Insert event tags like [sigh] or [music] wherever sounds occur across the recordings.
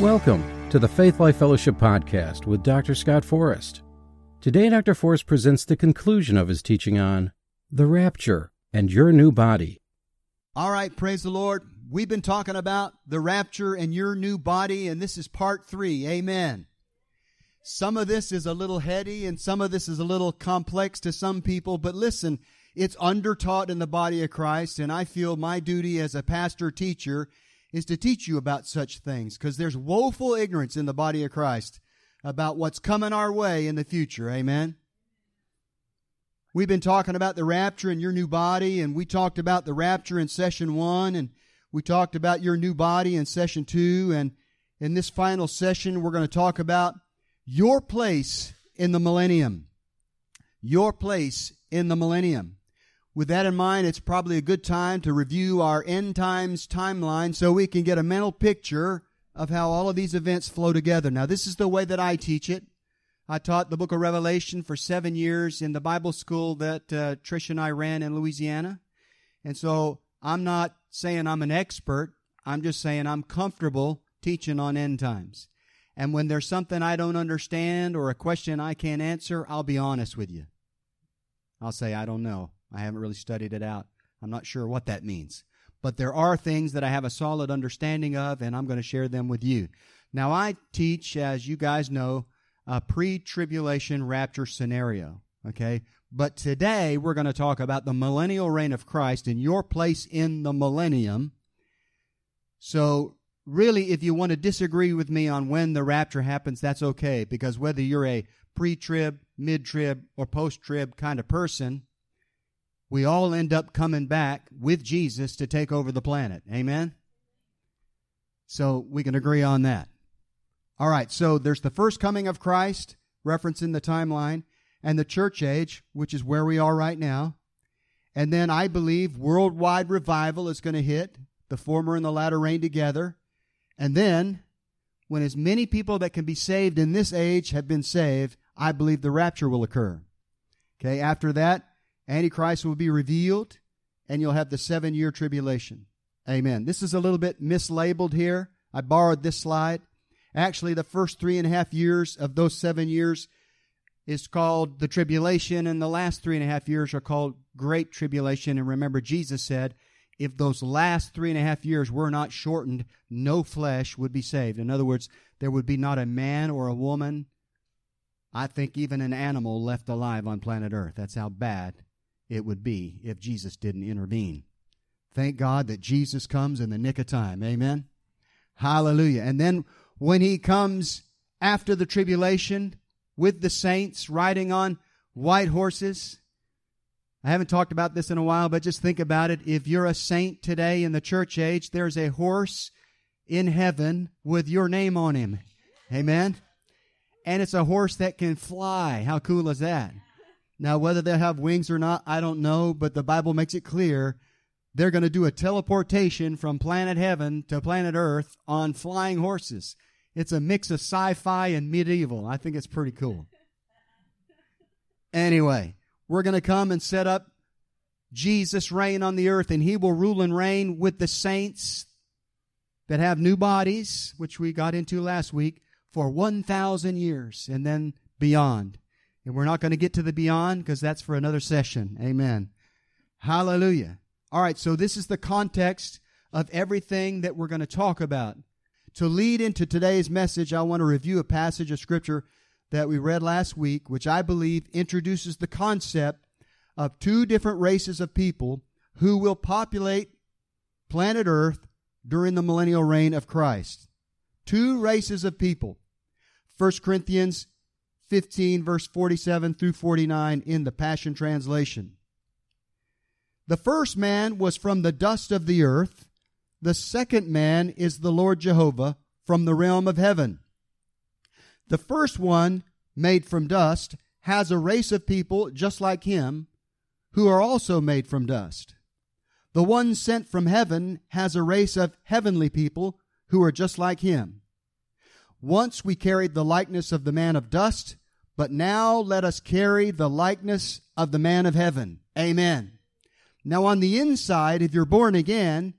Welcome to the Faith Life Fellowship Podcast with Dr. Scott Forrest. Today, Dr. Forrest presents the conclusion of his teaching on the rapture and your new body. All right, praise the Lord. We've been talking about the rapture and your new body, and this is part three. Amen. Some of this is a little heady and some of this is a little complex to some people, but listen, it's undertaught in the body of Christ, and I feel my duty as a pastor teacher is to teach you about such things because there's woeful ignorance in the body of Christ about what's coming our way in the future. Amen. We've been talking about the rapture and your new body, and we talked about the rapture in session one, and we talked about your new body in session two, and in this final session, we're going to talk about your place in the millennium. Your place in the millennium. With that in mind, it's probably a good time to review our end times timeline so we can get a mental picture of how all of these events flow together. Now, this is the way that I teach it. I taught the book of Revelation for seven years in the Bible school that uh, Trish and I ran in Louisiana. And so I'm not saying I'm an expert. I'm just saying I'm comfortable teaching on end times. And when there's something I don't understand or a question I can't answer, I'll be honest with you. I'll say, I don't know. I haven't really studied it out. I'm not sure what that means. But there are things that I have a solid understanding of, and I'm going to share them with you. Now, I teach, as you guys know, a pre tribulation rapture scenario. Okay? But today, we're going to talk about the millennial reign of Christ and your place in the millennium. So, really, if you want to disagree with me on when the rapture happens, that's okay, because whether you're a pre trib, mid trib, or post trib kind of person, we all end up coming back with Jesus to take over the planet. Amen? So we can agree on that. All right, so there's the first coming of Christ, referencing the timeline, and the church age, which is where we are right now. And then I believe worldwide revival is going to hit, the former and the latter rain together. And then, when as many people that can be saved in this age have been saved, I believe the rapture will occur. Okay, after that, Antichrist will be revealed, and you'll have the seven year tribulation. Amen. This is a little bit mislabeled here. I borrowed this slide. Actually, the first three and a half years of those seven years is called the tribulation, and the last three and a half years are called great tribulation. And remember, Jesus said, if those last three and a half years were not shortened, no flesh would be saved. In other words, there would be not a man or a woman, I think even an animal left alive on planet Earth. That's how bad it would be if Jesus didn't intervene. Thank God that Jesus comes in the nick of time. Amen. Hallelujah. And then when he comes after the tribulation with the saints riding on white horses, I haven't talked about this in a while, but just think about it. If you're a saint today in the church age, there's a horse in heaven with your name on him. Amen. And it's a horse that can fly. How cool is that? Now, whether they have wings or not, I don't know, but the Bible makes it clear they're going to do a teleportation from planet heaven to planet earth on flying horses. It's a mix of sci fi and medieval. I think it's pretty cool. Anyway, we're going to come and set up Jesus' reign on the earth, and he will rule and reign with the saints that have new bodies, which we got into last week, for 1,000 years and then beyond. And we're not going to get to the beyond because that's for another session. Amen. Hallelujah. All right, so this is the context of everything that we're going to talk about. To lead into today's message, I want to review a passage of Scripture that we read last week, which I believe introduces the concept of two different races of people who will populate planet Earth during the millennial reign of Christ. Two races of people. 1 Corinthians 15, verse 47 through 49 in the Passion Translation. The first man was from the dust of the earth. The second man is the Lord Jehovah from the realm of heaven. The first one, made from dust, has a race of people just like him, who are also made from dust. The one sent from heaven has a race of heavenly people who are just like him. Once we carried the likeness of the man of dust, but now let us carry the likeness of the man of heaven. Amen. Now, on the inside, if you're born again,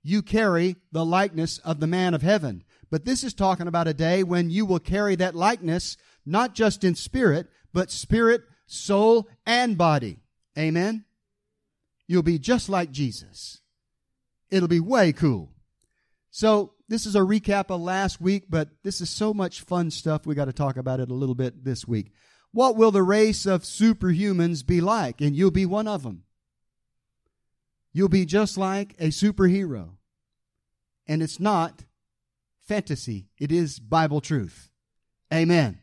you carry the likeness of the man of heaven. But this is talking about a day when you will carry that likeness, not just in spirit, but spirit, soul, and body. Amen? You'll be just like Jesus. It'll be way cool. So, this is a recap of last week, but this is so much fun stuff. We got to talk about it a little bit this week. What will the race of superhumans be like? And you'll be one of them. You'll be just like a superhero. And it's not fantasy, it is Bible truth. Amen.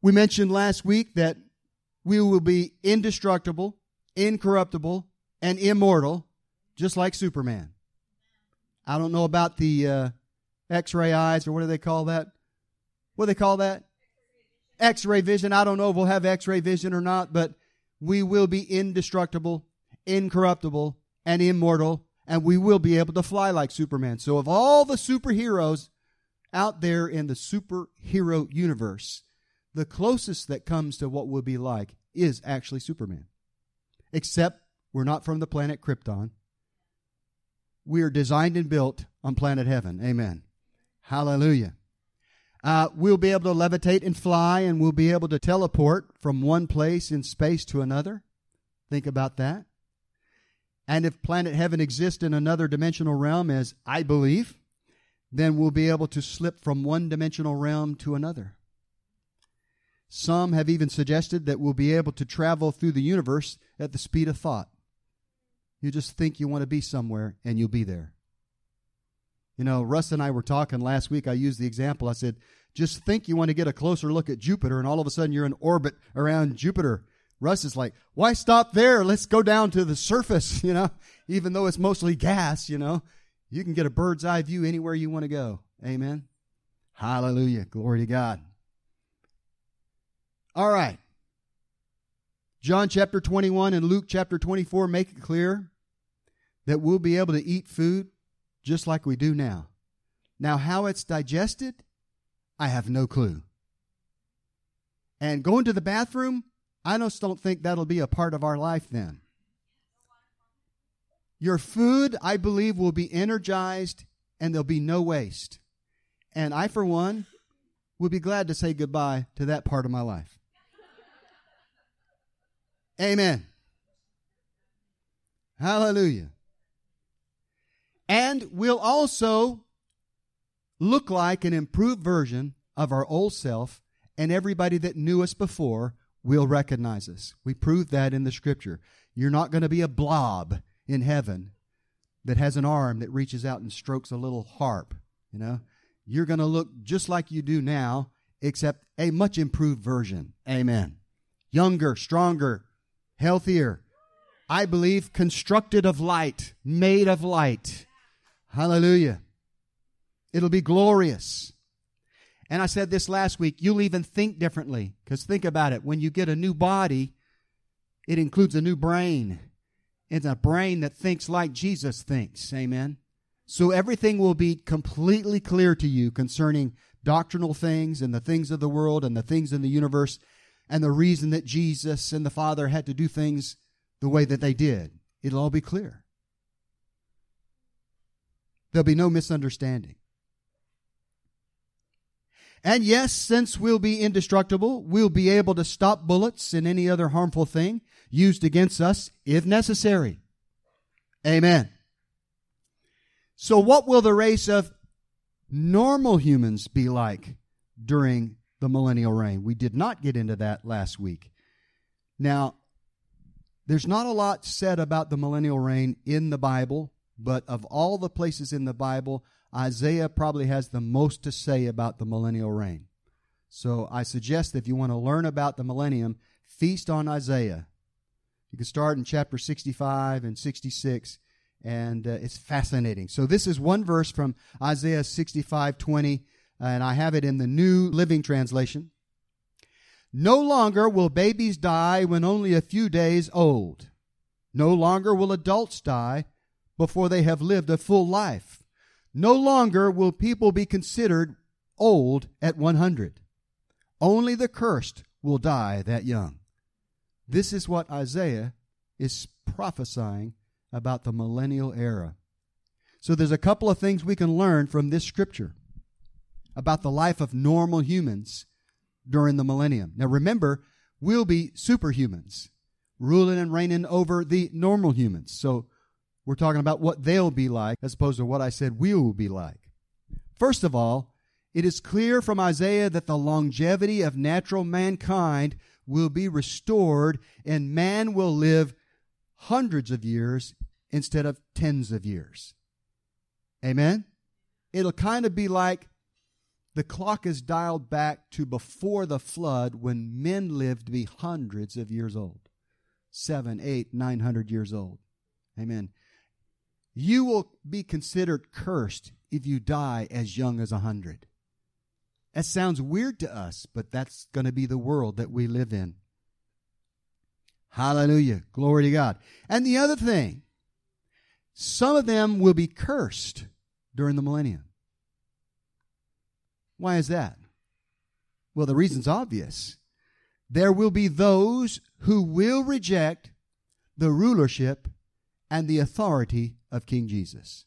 We mentioned last week that we will be indestructible, incorruptible, and immortal, just like Superman. I don't know about the uh, x ray eyes, or what do they call that? What do they call that? X ray vision. I don't know if we'll have x ray vision or not, but we will be indestructible, incorruptible, and immortal, and we will be able to fly like Superman. So, of all the superheroes out there in the superhero universe, the closest that comes to what we'll be like is actually Superman. Except we're not from the planet Krypton. We are designed and built on planet heaven. Amen. Hallelujah. Uh, we'll be able to levitate and fly, and we'll be able to teleport from one place in space to another. Think about that. And if planet heaven exists in another dimensional realm, as I believe, then we'll be able to slip from one dimensional realm to another. Some have even suggested that we'll be able to travel through the universe at the speed of thought. You just think you want to be somewhere, and you'll be there. You know, Russ and I were talking last week. I used the example. I said, just think you want to get a closer look at Jupiter, and all of a sudden you're in orbit around Jupiter. Russ is like, why stop there? Let's go down to the surface, [laughs] you know, even though it's mostly gas, you know. You can get a bird's eye view anywhere you want to go. Amen. Hallelujah. Glory to God. All right. John chapter 21 and Luke chapter 24 make it clear that we'll be able to eat food just like we do now. Now, how it's digested, I have no clue. And going to the bathroom, I just don't think that'll be a part of our life then. Your food, I believe, will be energized and there'll be no waste. And I, for one, would be glad to say goodbye to that part of my life. Amen. Hallelujah. And we'll also look like an improved version of our old self, and everybody that knew us before will recognize us. We prove that in the scripture. You're not going to be a blob in heaven that has an arm that reaches out and strokes a little harp, you know? You're going to look just like you do now, except a much improved version. Amen. Younger, stronger, healthier. I believe constructed of light, made of light. Hallelujah. It'll be glorious. And I said this last week, you'll even think differently. Because think about it. When you get a new body, it includes a new brain. It's a brain that thinks like Jesus thinks. Amen. So everything will be completely clear to you concerning doctrinal things and the things of the world and the things in the universe and the reason that Jesus and the Father had to do things the way that they did. It'll all be clear. There'll be no misunderstanding. And yes, since we'll be indestructible, we'll be able to stop bullets and any other harmful thing used against us if necessary. Amen. So, what will the race of normal humans be like during the millennial reign? We did not get into that last week. Now, there's not a lot said about the millennial reign in the Bible, but of all the places in the Bible, Isaiah probably has the most to say about the millennial reign. So I suggest that if you want to learn about the millennium, feast on Isaiah. You can start in chapter 65 and 66, and uh, it's fascinating. So this is one verse from Isaiah 65 20, and I have it in the New Living Translation. No longer will babies die when only a few days old. No longer will adults die before they have lived a full life. No longer will people be considered old at 100. Only the cursed will die that young. This is what Isaiah is prophesying about the millennial era. So there's a couple of things we can learn from this scripture about the life of normal humans during the millennium. Now remember, we'll be superhumans, ruling and reigning over the normal humans. So we're talking about what they'll be like as opposed to what I said we will be like. First of all, it is clear from Isaiah that the longevity of natural mankind will be restored and man will live hundreds of years instead of tens of years. Amen? It'll kind of be like the clock is dialed back to before the flood when men lived to be hundreds of years old seven, eight, nine hundred years old. Amen. You will be considered cursed if you die as young as a hundred. That sounds weird to us, but that's going to be the world that we live in. Hallelujah. Glory to God. And the other thing, some of them will be cursed during the millennium. Why is that? Well, the reason's obvious. There will be those who will reject the rulership and the authority of King Jesus.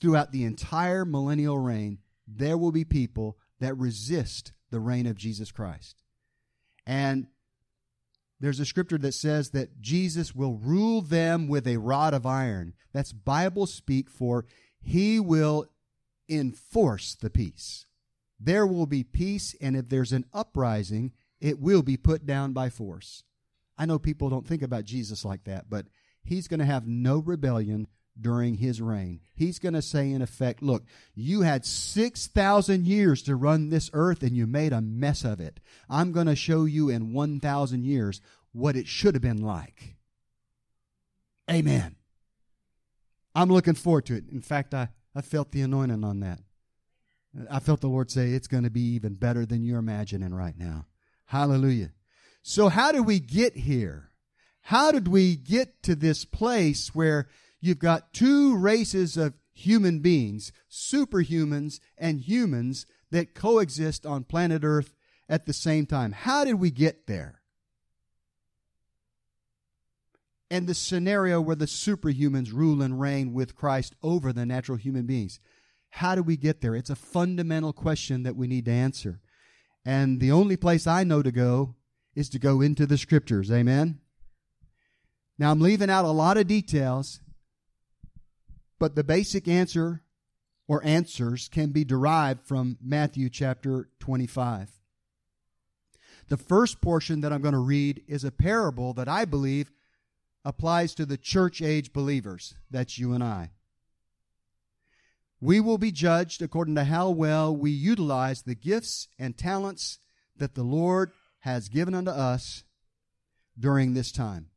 Throughout the entire millennial reign, there will be people that resist the reign of Jesus Christ. And there's a scripture that says that Jesus will rule them with a rod of iron. That's Bible speak for he will enforce the peace. There will be peace, and if there's an uprising, it will be put down by force. I know people don't think about Jesus like that, but he's going to have no rebellion during his reign. He's going to say, in effect, look, you had 6,000 years to run this earth and you made a mess of it. I'm going to show you in 1,000 years what it should have been like. Amen. I'm looking forward to it. In fact, I, I felt the anointing on that. I felt the Lord say it's going to be even better than you're imagining right now. Hallelujah. So, how do we get here? How did we get to this place where you've got two races of human beings, superhumans and humans, that coexist on planet Earth at the same time. How did we get there? And the scenario where the superhumans rule and reign with Christ over the natural human beings. How do we get there? It's a fundamental question that we need to answer. And the only place I know to go is to go into the scriptures. Amen? Now, I'm leaving out a lot of details but the basic answer or answers can be derived from Matthew chapter 25. The first portion that I'm going to read is a parable that I believe applies to the church age believers. That's you and I. We will be judged according to how well we utilize the gifts and talents that the Lord has given unto us during this time.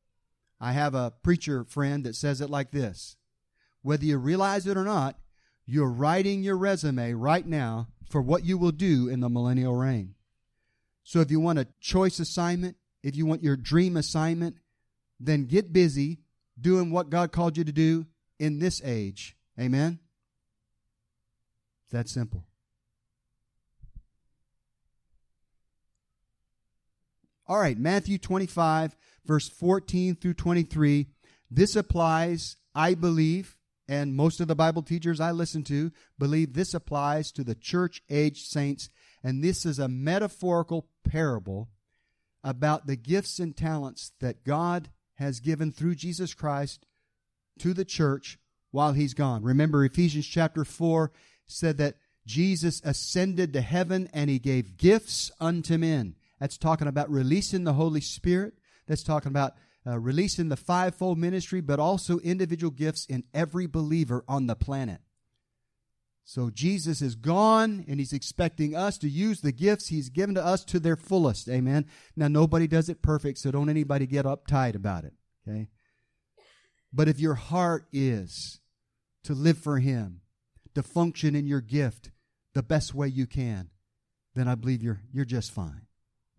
I have a preacher friend that says it like this whether you realize it or not, you're writing your resume right now for what you will do in the millennial reign. So if you want a choice assignment, if you want your dream assignment, then get busy doing what God called you to do in this age. Amen? It's that simple. All right, Matthew 25, verse 14 through 23. This applies, I believe, and most of the Bible teachers I listen to believe this applies to the church age saints, and this is a metaphorical parable about the gifts and talents that God has given through Jesus Christ to the church while he's gone. Remember, Ephesians chapter 4 said that Jesus ascended to heaven and he gave gifts unto men. That's talking about releasing the Holy Spirit. That's talking about uh, releasing the fivefold ministry, but also individual gifts in every believer on the planet. So Jesus is gone and he's expecting us to use the gifts he's given to us to their fullest. Amen. Now nobody does it perfect, so don't anybody get uptight about it. Okay. But if your heart is to live for him, to function in your gift the best way you can, then I believe you're you're just fine.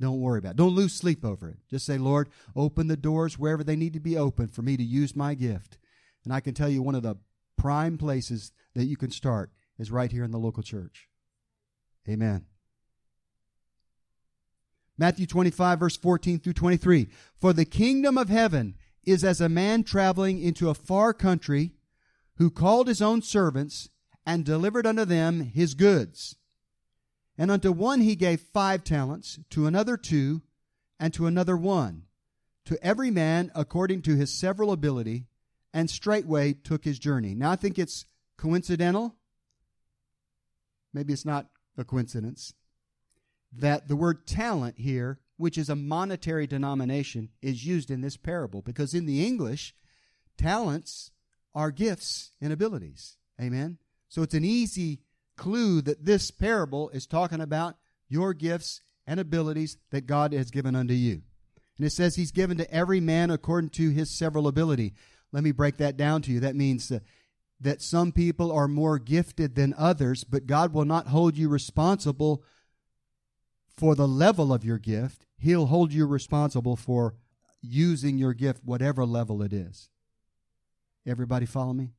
Don't worry about it. Don't lose sleep over it. Just say, Lord, open the doors wherever they need to be open for me to use my gift. And I can tell you one of the prime places that you can start is right here in the local church. Amen. Matthew 25, verse 14 through 23. For the kingdom of heaven is as a man traveling into a far country who called his own servants and delivered unto them his goods. And unto one he gave five talents, to another two, and to another one, to every man according to his several ability, and straightway took his journey. Now I think it's coincidental. Maybe it's not a coincidence that the word talent here, which is a monetary denomination, is used in this parable because in the English, talents are gifts and abilities. Amen. So it's an easy clue that this parable is talking about your gifts and abilities that God has given unto you. And it says he's given to every man according to his several ability. Let me break that down to you. That means uh, that some people are more gifted than others, but God will not hold you responsible for the level of your gift. He'll hold you responsible for using your gift, whatever level it is. Everybody follow me?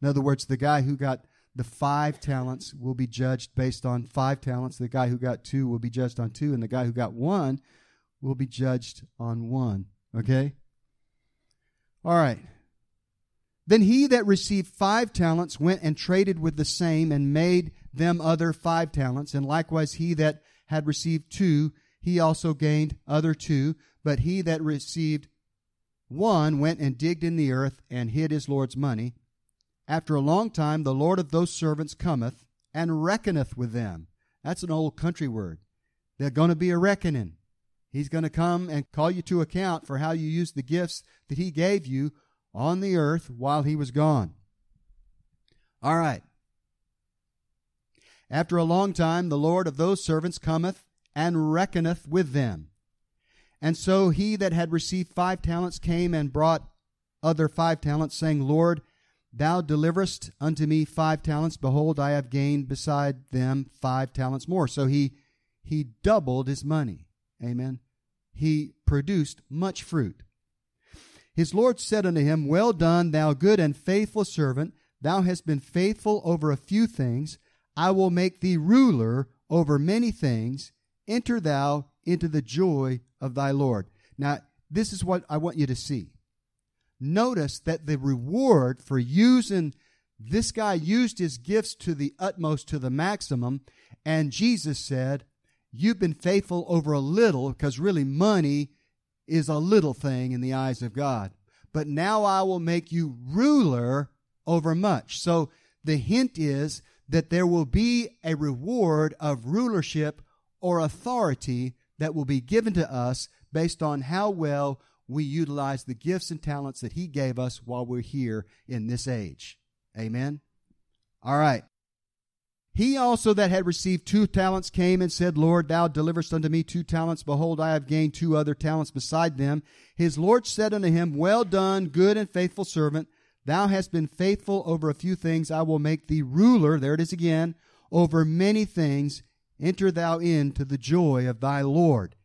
In other words, the guy who got the five talents will be judged based on five talents. The guy who got two will be judged on two, and the guy who got one will be judged on one. Okay? All right. Then he that received five talents went and traded with the same and made them other five talents. And likewise he that had received two, he also gained other two. But he that received one went and digged in the earth and hid his Lord's money. After a long time, the Lord of those servants cometh and reckoneth with them. That's an old country word. There's going to be a reckoning. He's going to come and call you to account for how you used the gifts that He gave you on the earth while He was gone. All right. After a long time, the Lord of those servants cometh and reckoneth with them. And so he that had received five talents came and brought other five talents, saying, Lord, Thou deliverest unto me five talents. Behold, I have gained beside them five talents more. So he, he doubled his money. Amen. He produced much fruit. His Lord said unto him, Well done, thou good and faithful servant. Thou hast been faithful over a few things. I will make thee ruler over many things. Enter thou into the joy of thy Lord. Now, this is what I want you to see notice that the reward for using this guy used his gifts to the utmost, to the maximum, and Jesus said, You've been faithful over a little, because really money is a little thing in the eyes of God. But now I will make you ruler over much. So the hint is that there will be a reward of rulership or authority that will be given to us based on how well we utilize the gifts and talents that He gave us while we're here in this age. Amen. All right. He also that had received two talents came and said, Lord, thou deliverest unto me two talents. Behold, I have gained two other talents beside them. His Lord said unto him, Well done, good and faithful servant. Thou hast been faithful over a few things. I will make thee ruler, there it is again, over many things. Enter thou into the joy of thy Lord.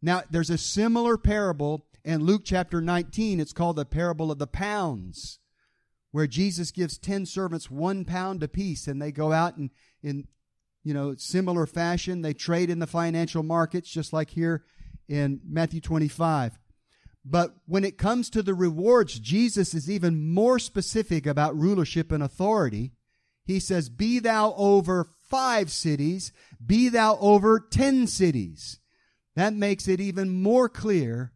Now, there's a similar parable in Luke chapter 19, it's called the parable of the pounds, where Jesus gives 10 servants one pound apiece and they go out and in you know similar fashion they trade in the financial markets just like here in Matthew 25. But when it comes to the rewards, Jesus is even more specific about rulership and authority. He says, Be thou over five cities, be thou over ten cities. That makes it even more clear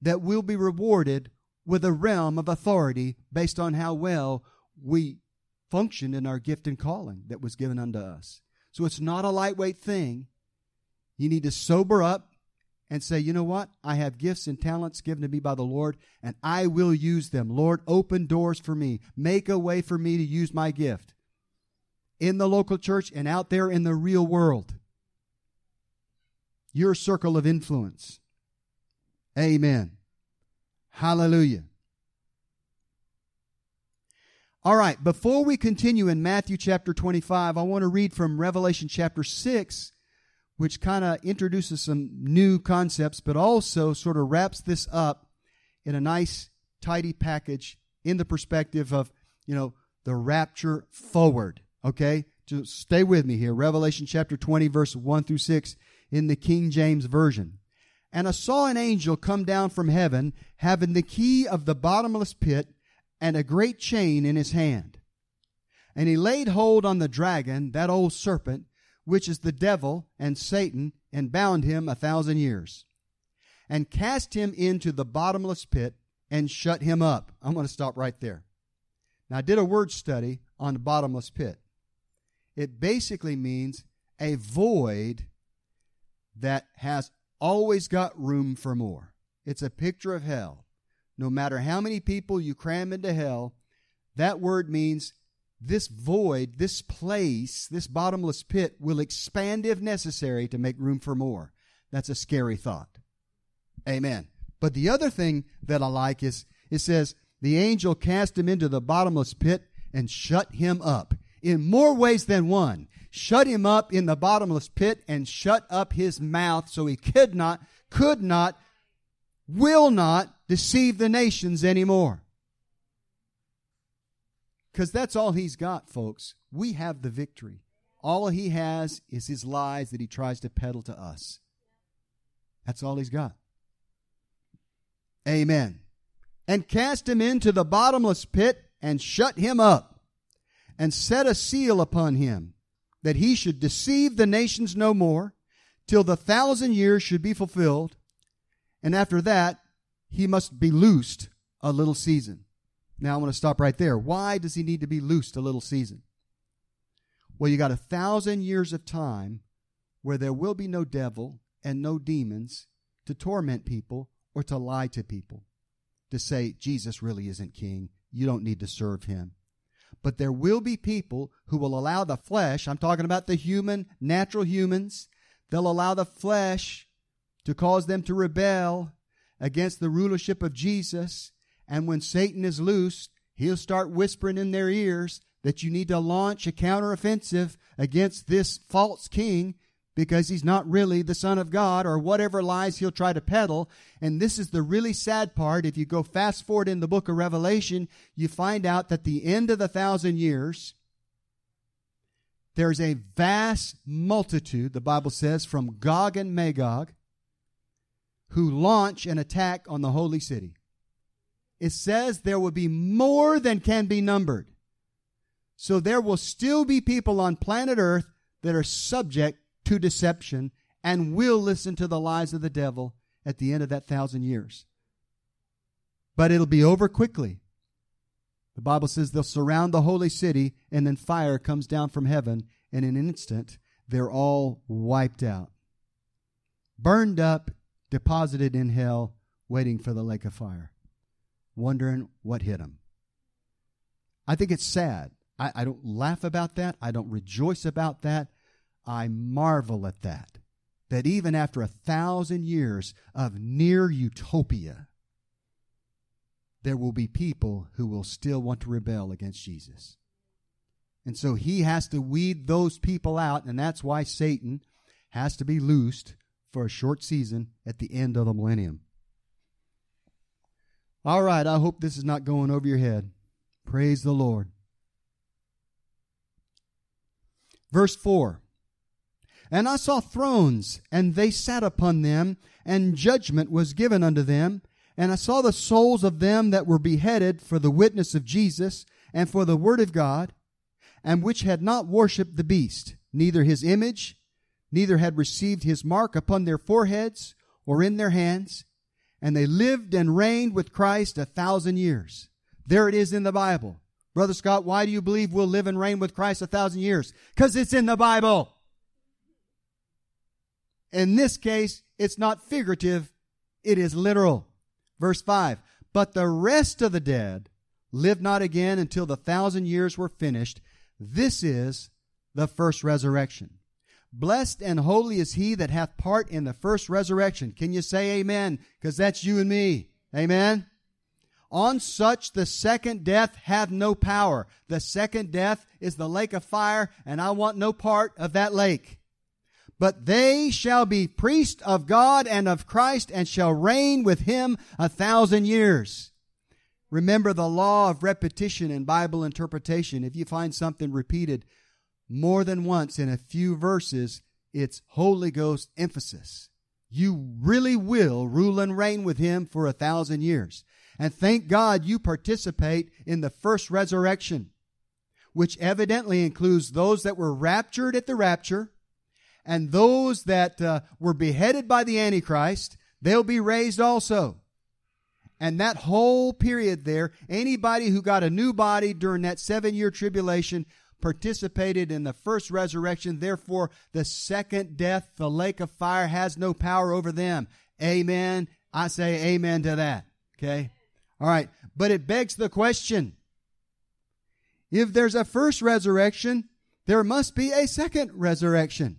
that we'll be rewarded with a realm of authority based on how well we function in our gift and calling that was given unto us. So it's not a lightweight thing. You need to sober up and say, you know what? I have gifts and talents given to me by the Lord, and I will use them. Lord, open doors for me. Make a way for me to use my gift in the local church and out there in the real world. Your circle of influence. Amen. Hallelujah. All right, before we continue in Matthew chapter 25, I want to read from Revelation chapter 6, which kind of introduces some new concepts, but also sort of wraps this up in a nice, tidy package in the perspective of, you know, the rapture forward. Okay? Just stay with me here. Revelation chapter 20, verse 1 through 6 in the King James Version. And I saw an angel come down from heaven, having the key of the bottomless pit and a great chain in his hand. And he laid hold on the dragon, that old serpent, which is the devil and Satan, and bound him a thousand years, and cast him into the bottomless pit and shut him up. I'm going to stop right there. Now, I did a word study on the bottomless pit. It basically means a void that has always got room for more. It's a picture of hell. No matter how many people you cram into hell, that word means this void, this place, this bottomless pit will expand if necessary to make room for more. That's a scary thought. Amen. But the other thing that I like is it says, the angel cast him into the bottomless pit and shut him up in more ways than one. Shut him up in the bottomless pit and shut up his mouth so he could not, could not, will not deceive the nations anymore. Because that's all he's got, folks. We have the victory. All he has is his lies that he tries to peddle to us. That's all he's got. Amen. And cast him into the bottomless pit and shut him up and set a seal upon him that he should deceive the nations no more till the thousand years should be fulfilled. And after that, he must be loosed a little season. Now I want to stop right there. Why does he need to be loosed a little season? Well, you got a thousand years of time where there will be no devil and no demons to torment people or to lie to people, to say Jesus really isn't king. You don't need to serve him. But there will be people who will allow the flesh, I'm talking about the human, natural humans, they'll allow the flesh to cause them to rebel against the rulership of Jesus. And when Satan is loosed, he'll start whispering in their ears that you need to launch a counteroffensive against this false king because he's not really the Son of God or whatever lies he'll try to peddle. And this is the really sad part. If you go fast forward in the book of Revelation, you find out that the end of the thousand years, there's a vast multitude, the Bible says, from Gog and Magog, who launch an attack on the holy city. It says there will be more than can be numbered. So there will still be people on planet Earth that are subject to deception and will listen to the lies of the devil at the end of that thousand years. But it'll be over quickly. The Bible says they'll surround the holy city and then fire comes down from heaven and in an instant they're all wiped out. Burned up deposited in hell, waiting for the lake of fire, wondering what hit them. I think it's sad. I, I don't laugh about that. I don't rejoice about that. I marvel at that. That even after a thousand years of near utopia, there will be people who will still want to rebel against Jesus. And so he has to weed those people out, and that's why Satan has to be loosed for a short season at the end of the millennium. All right, I hope this is not going over your head. Praise the Lord. Verse 4 And I saw thrones, and they sat upon them, and judgment was given unto them. And I saw the souls of them that were beheaded for the witness of Jesus and for the word of God, and which had not worshipped the beast, neither his image, neither had received his mark upon their foreheads or in their hands, and they lived and reigned with Christ a thousand years. There it is in the Bible. Brother Scott, why do you believe we'll live and reign with Christ a thousand years? Because it's in the Bible. In this case, it's not figurative, it is literal. Verse 5 But the rest of the dead lived not again until the thousand years were finished. This is the first resurrection. Blessed and holy is he that hath part in the first resurrection. Can you say amen? Because that's you and me. Amen? On such the second death hath no power. The second death is the lake of fire, and I want no part of that lake. But they shall be priests of God and of Christ, and shall reign with him a thousand years. Remember the law of repetition in Bible interpretation. If you find something repeated more than once in a few verses, it's Holy Ghost emphasis. You really will rule and reign with him for a thousand years. And thank God you participate in the first resurrection, which evidently includes those that were raptured at the rapture and those that uh, were beheaded by the Antichrist. They'll be raised also. And that whole period there, anybody who got a new body during that seven year tribulation participated in the first resurrection. Therefore, the second death, the lake of fire, has no power over them. Amen. I say amen to that. Okay. All right. But it begs the question if there's a first resurrection, there must be a second resurrection.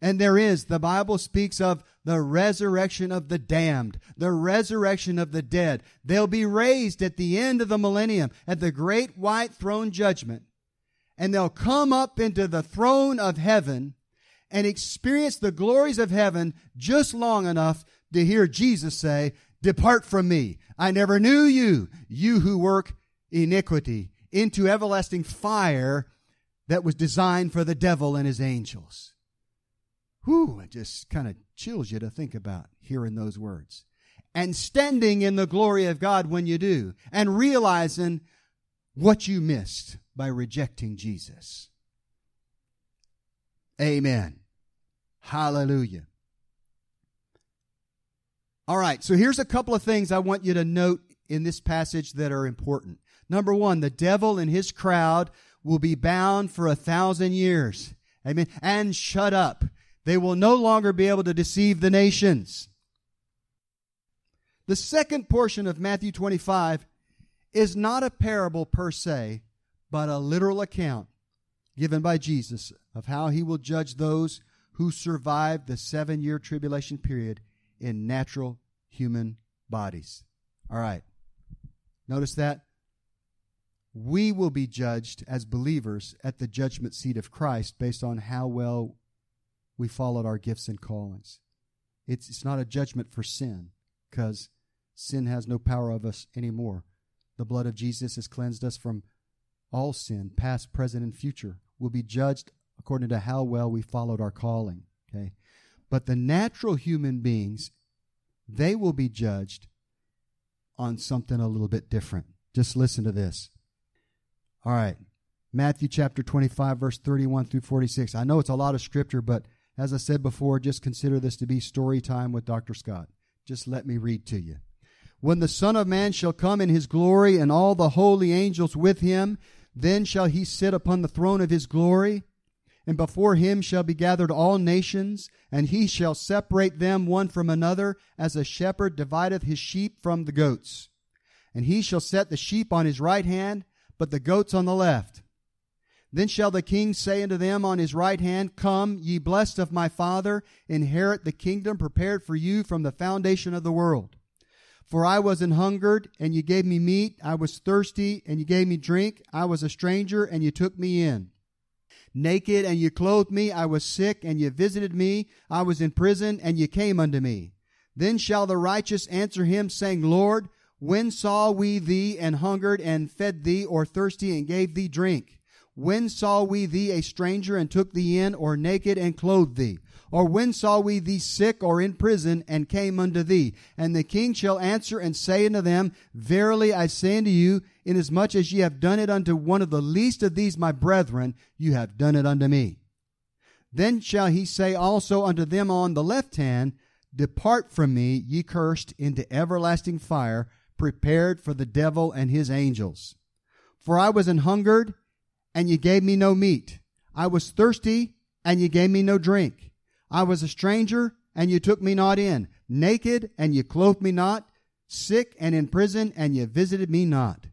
And there is. The Bible speaks of the resurrection of the damned, the resurrection of the dead. They'll be raised at the end of the millennium, at the great white throne judgment. And they'll come up into the throne of heaven and experience the glories of heaven just long enough to hear Jesus say, Depart from me. I never knew you, you who work iniquity, into everlasting fire that was designed for the devil and his angels. Whew, it just kind of chills you to think about hearing those words. And standing in the glory of God when you do, and realizing what you missed by rejecting Jesus. Amen. Hallelujah. All right, so here's a couple of things I want you to note in this passage that are important. Number one, the devil and his crowd will be bound for a thousand years. Amen. And shut up. They will no longer be able to deceive the nations. The second portion of Matthew 25 is not a parable per se, but a literal account given by Jesus of how he will judge those who survived the seven year tribulation period in natural human bodies. All right. Notice that? We will be judged as believers at the judgment seat of Christ based on how well we followed our gifts and callings. It's, it's not a judgment for sin because sin has no power of us anymore. The blood of Jesus has cleansed us from all sin, past, present, and future. We'll be judged according to how well we followed our calling. Okay? But the natural human beings, they will be judged on something a little bit different. Just listen to this. All right. Matthew chapter 25, verse 31 through 46. I know it's a lot of scripture, but as I said before, just consider this to be story time with Dr. Scott. Just let me read to you. When the Son of Man shall come in his glory and all the holy angels with him, then shall he sit upon the throne of his glory, and before him shall be gathered all nations, and he shall separate them one from another, as a shepherd divideth his sheep from the goats. And he shall set the sheep on his right hand, but the goats on the left. Then shall the king say unto them on his right hand, Come, ye blessed of my Father, inherit the kingdom prepared for you from the foundation of the world. For I was an hungered, and ye gave me meat. I was thirsty, and ye gave me drink. I was a stranger, and ye took me in. Naked, and ye clothed me. I was sick, and ye visited me. I was in prison, and ye came unto me. Then shall the righteous answer him, saying, Lord, when saw we thee and hungered, and fed thee, or thirsty, and gave thee drink? When saw we thee a stranger and took thee in, or naked and clothed thee? Or when saw we thee sick or in prison and came unto thee? And the king shall answer and say unto them, Verily I say unto you, inasmuch as ye have done it unto one of the least of these my brethren, you have done it unto me. Then shall he say also unto them on the left hand, Depart from me, ye cursed, into everlasting fire, prepared for the devil and his angels. For I was an hungered, and you gave me no meat. I was thirsty, and you gave me no drink. I was a stranger, and you took me not in. Naked, and you clothed me not. Sick and in prison, and you visited me not.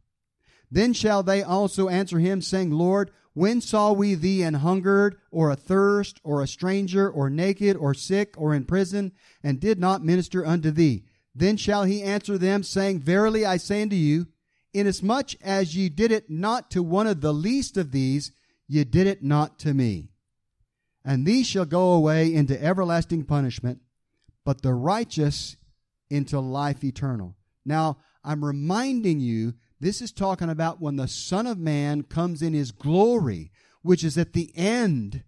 Then shall they also answer him, saying, Lord, when saw we thee an hungered, or athirst, or a stranger, or naked, or sick, or in prison, and did not minister unto thee? Then shall he answer them, saying, Verily I say unto you, Inasmuch as ye did it not to one of the least of these, ye did it not to me. And these shall go away into everlasting punishment, but the righteous into life eternal. Now, I'm reminding you, this is talking about when the Son of Man comes in his glory, which is at the end,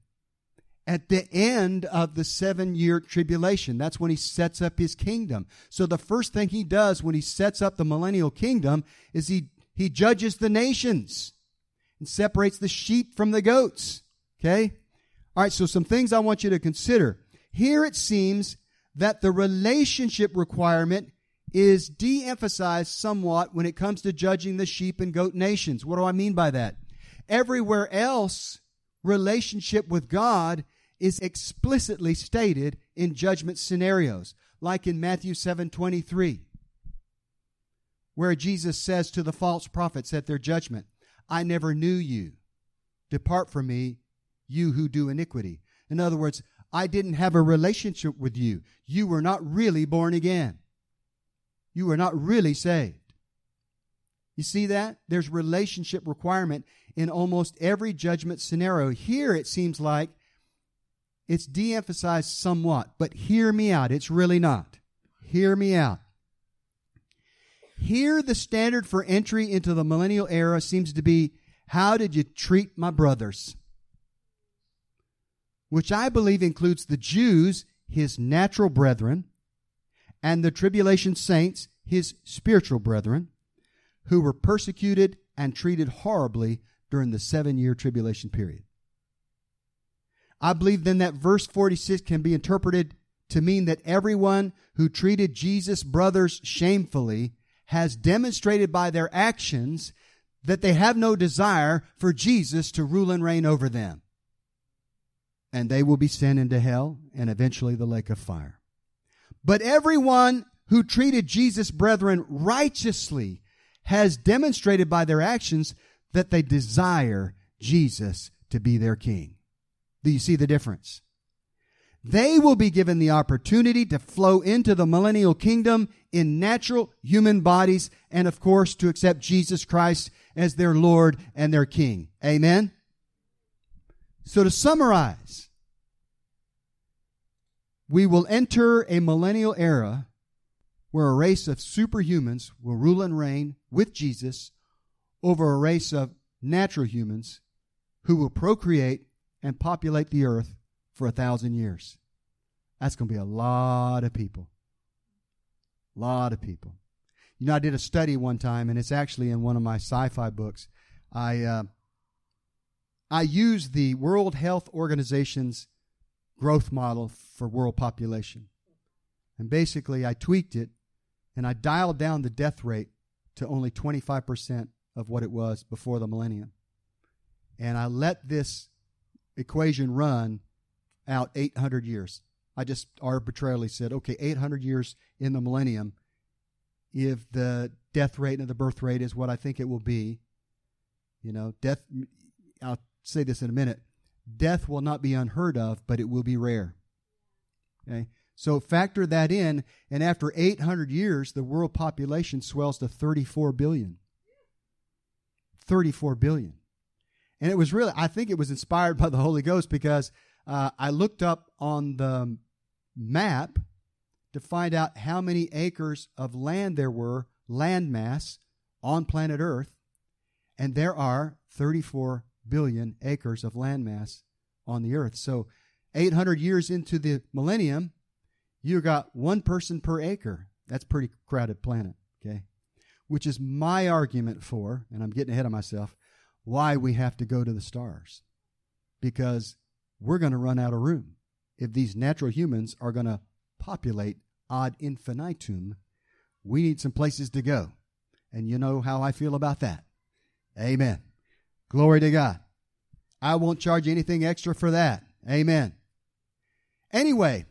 at the end of the seven year tribulation. That's when he sets up his kingdom. So the first thing he does when he sets up the millennial kingdom is he, he judges the nations and separates the sheep from the goats. Okay? All right, so some things I want you to consider. Here it seems that the relationship requirement is de emphasized somewhat when it comes to judging the sheep and goat nations. What do I mean by that? Everywhere else, relationship with God is explicitly stated in judgment scenarios, like in Matthew 7 23, where Jesus says to the false prophets at their judgment, I never knew you. Depart from me, you who do iniquity. In other words, I didn't have a relationship with you. You were not really born again. You were not really saved. You see that? There's relationship requirement in almost every judgment scenario. Here it seems like it's de emphasized somewhat, but hear me out. It's really not. Hear me out. Here, the standard for entry into the millennial era seems to be how did you treat my brothers? Which I believe includes the Jews, his natural brethren, and the tribulation saints, his spiritual brethren, who were persecuted and treated horribly during the seven year tribulation period. I believe then that verse 46 can be interpreted to mean that everyone who treated Jesus' brothers shamefully has demonstrated by their actions that they have no desire for Jesus to rule and reign over them. And they will be sent into hell and eventually the lake of fire. But everyone who treated Jesus' brethren righteously has demonstrated by their actions that they desire Jesus to be their king. Do you see the difference? They will be given the opportunity to flow into the millennial kingdom in natural human bodies and, of course, to accept Jesus Christ as their Lord and their King. Amen? So, to summarize, we will enter a millennial era where a race of superhumans will rule and reign with Jesus over a race of natural humans who will procreate and populate the earth for a thousand years. That's going to be a lot of people. A lot of people. You know, I did a study one time, and it's actually in one of my sci-fi books. I uh, I used the World Health Organization's growth model for world population, and basically I tweaked it, and I dialed down the death rate to only 25 percent of what it was before the millennium, and I let this equation run out 800 years. I just arbitrarily said, okay, 800 years in the millennium, if the death rate and the birth rate is what I think it will be, you know, death, I'll say this in a minute, death will not be unheard of, but it will be rare. Okay? So factor that in, and after 800 years, the world population swells to 34 billion. 34 billion. And it was really, I think it was inspired by the Holy Ghost because uh, I looked up on the map to find out how many acres of land there were, land mass, on planet Earth. And there are 34 billion acres of land mass on the Earth. So 800 years into the millennium, you got one person per acre. That's pretty crowded planet, okay? Which is my argument for, and I'm getting ahead of myself, why we have to go to the stars. Because we're going to run out of room. If these natural humans are going to populate ad infinitum, we need some places to go. And you know how I feel about that. Amen. Glory to God. I won't charge anything extra for that. Amen. Anyway,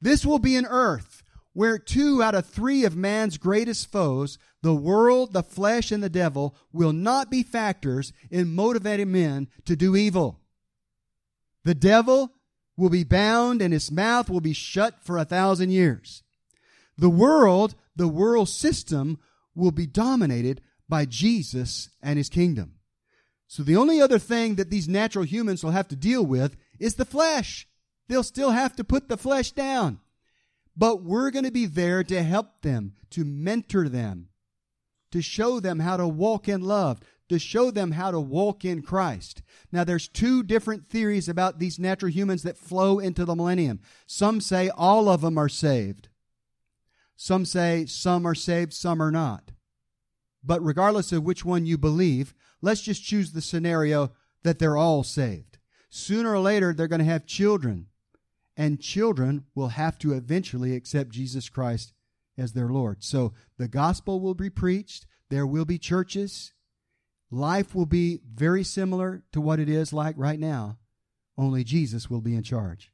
this will be an earth where two out of three of man's greatest foes, the world, the flesh, and the devil, will not be factors in motivating men to do evil. The devil will be bound and his mouth will be shut for a thousand years. The world, the world system, will be dominated by Jesus and his kingdom. So the only other thing that these natural humans will have to deal with is the flesh. They'll still have to put the flesh down but we're going to be there to help them, to mentor them, to show them how to walk in love, to show them how to walk in Christ. Now there's two different theories about these natural humans that flow into the millennium. Some say all of them are saved. Some say some are saved, some are not. But regardless of which one you believe, let's just choose the scenario that they're all saved. Sooner or later, they're going to have children, and children will have to eventually accept Jesus Christ as their Lord. So the gospel will be preached, there will be churches. Life will be very similar to what it is like right now, only Jesus will be in charge.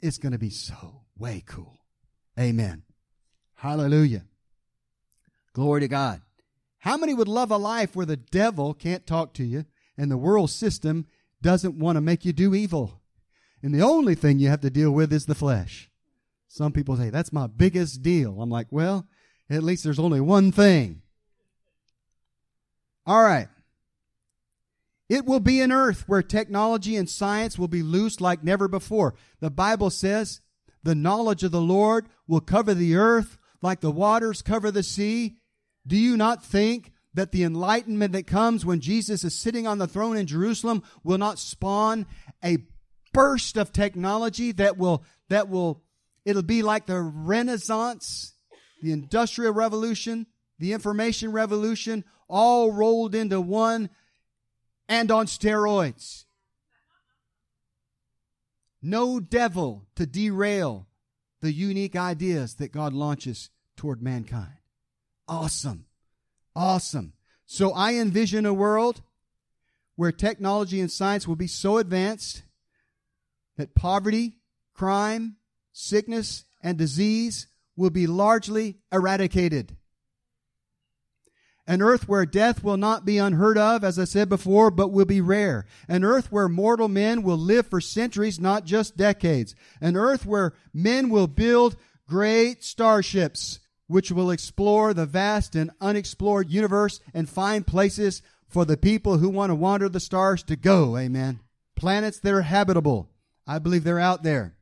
It's going to be so way cool. Amen. Hallelujah. Glory to God. How many would love a life where the devil can't talk to you and the world system doesn't want to make you do evil? And the only thing you have to deal with is the flesh. Some people say, that's my biggest deal. I'm like, well, at least there's only one thing. All right. It will be an earth where technology and science will be loose like never before. The Bible says the knowledge of the Lord will cover the earth like the waters cover the sea. Do you not think that the enlightenment that comes when Jesus is sitting on the throne in Jerusalem will not spawn a burst of technology that will that will it'll be like the renaissance, the industrial revolution, the information revolution all rolled into one and on steroids. No devil to derail the unique ideas that God launches toward mankind. Awesome. Awesome. So I envision a world where technology and science will be so advanced that poverty, crime, sickness, and disease will be largely eradicated. An earth where death will not be unheard of, as I said before, but will be rare. An earth where mortal men will live for centuries, not just decades. An earth where men will build great starships, which will explore the vast and unexplored universe and find places for the people who want to wander the stars to go. Amen. Planets that are habitable. I believe they're out there.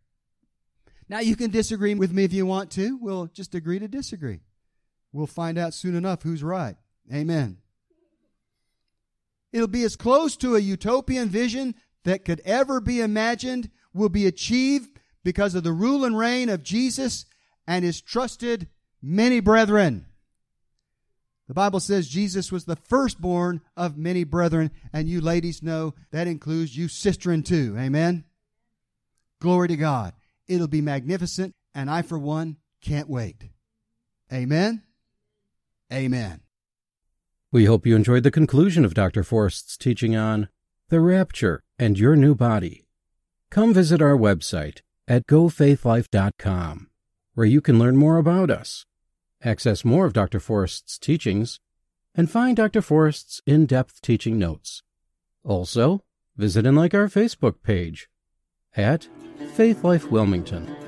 Now you can disagree with me if you want to. We'll just agree to disagree. We'll find out soon enough who's right. Amen. It'll be as close to a utopian vision that could ever be imagined, will be achieved because of the rule and reign of Jesus and his trusted many brethren. The Bible says Jesus was the firstborn of many brethren, and you ladies know that includes you sister, sistren too. Amen. Glory to God. It'll be magnificent, and I, for one, can't wait. Amen. Amen. We hope you enjoyed the conclusion of Dr. Forrest's teaching on the rapture and your new body. Come visit our website at gofaithlife.com, where you can learn more about us, access more of Dr. Forrest's teachings, and find Dr. Forrest's in depth teaching notes. Also, visit and like our Facebook page at Faith Life Wilmington.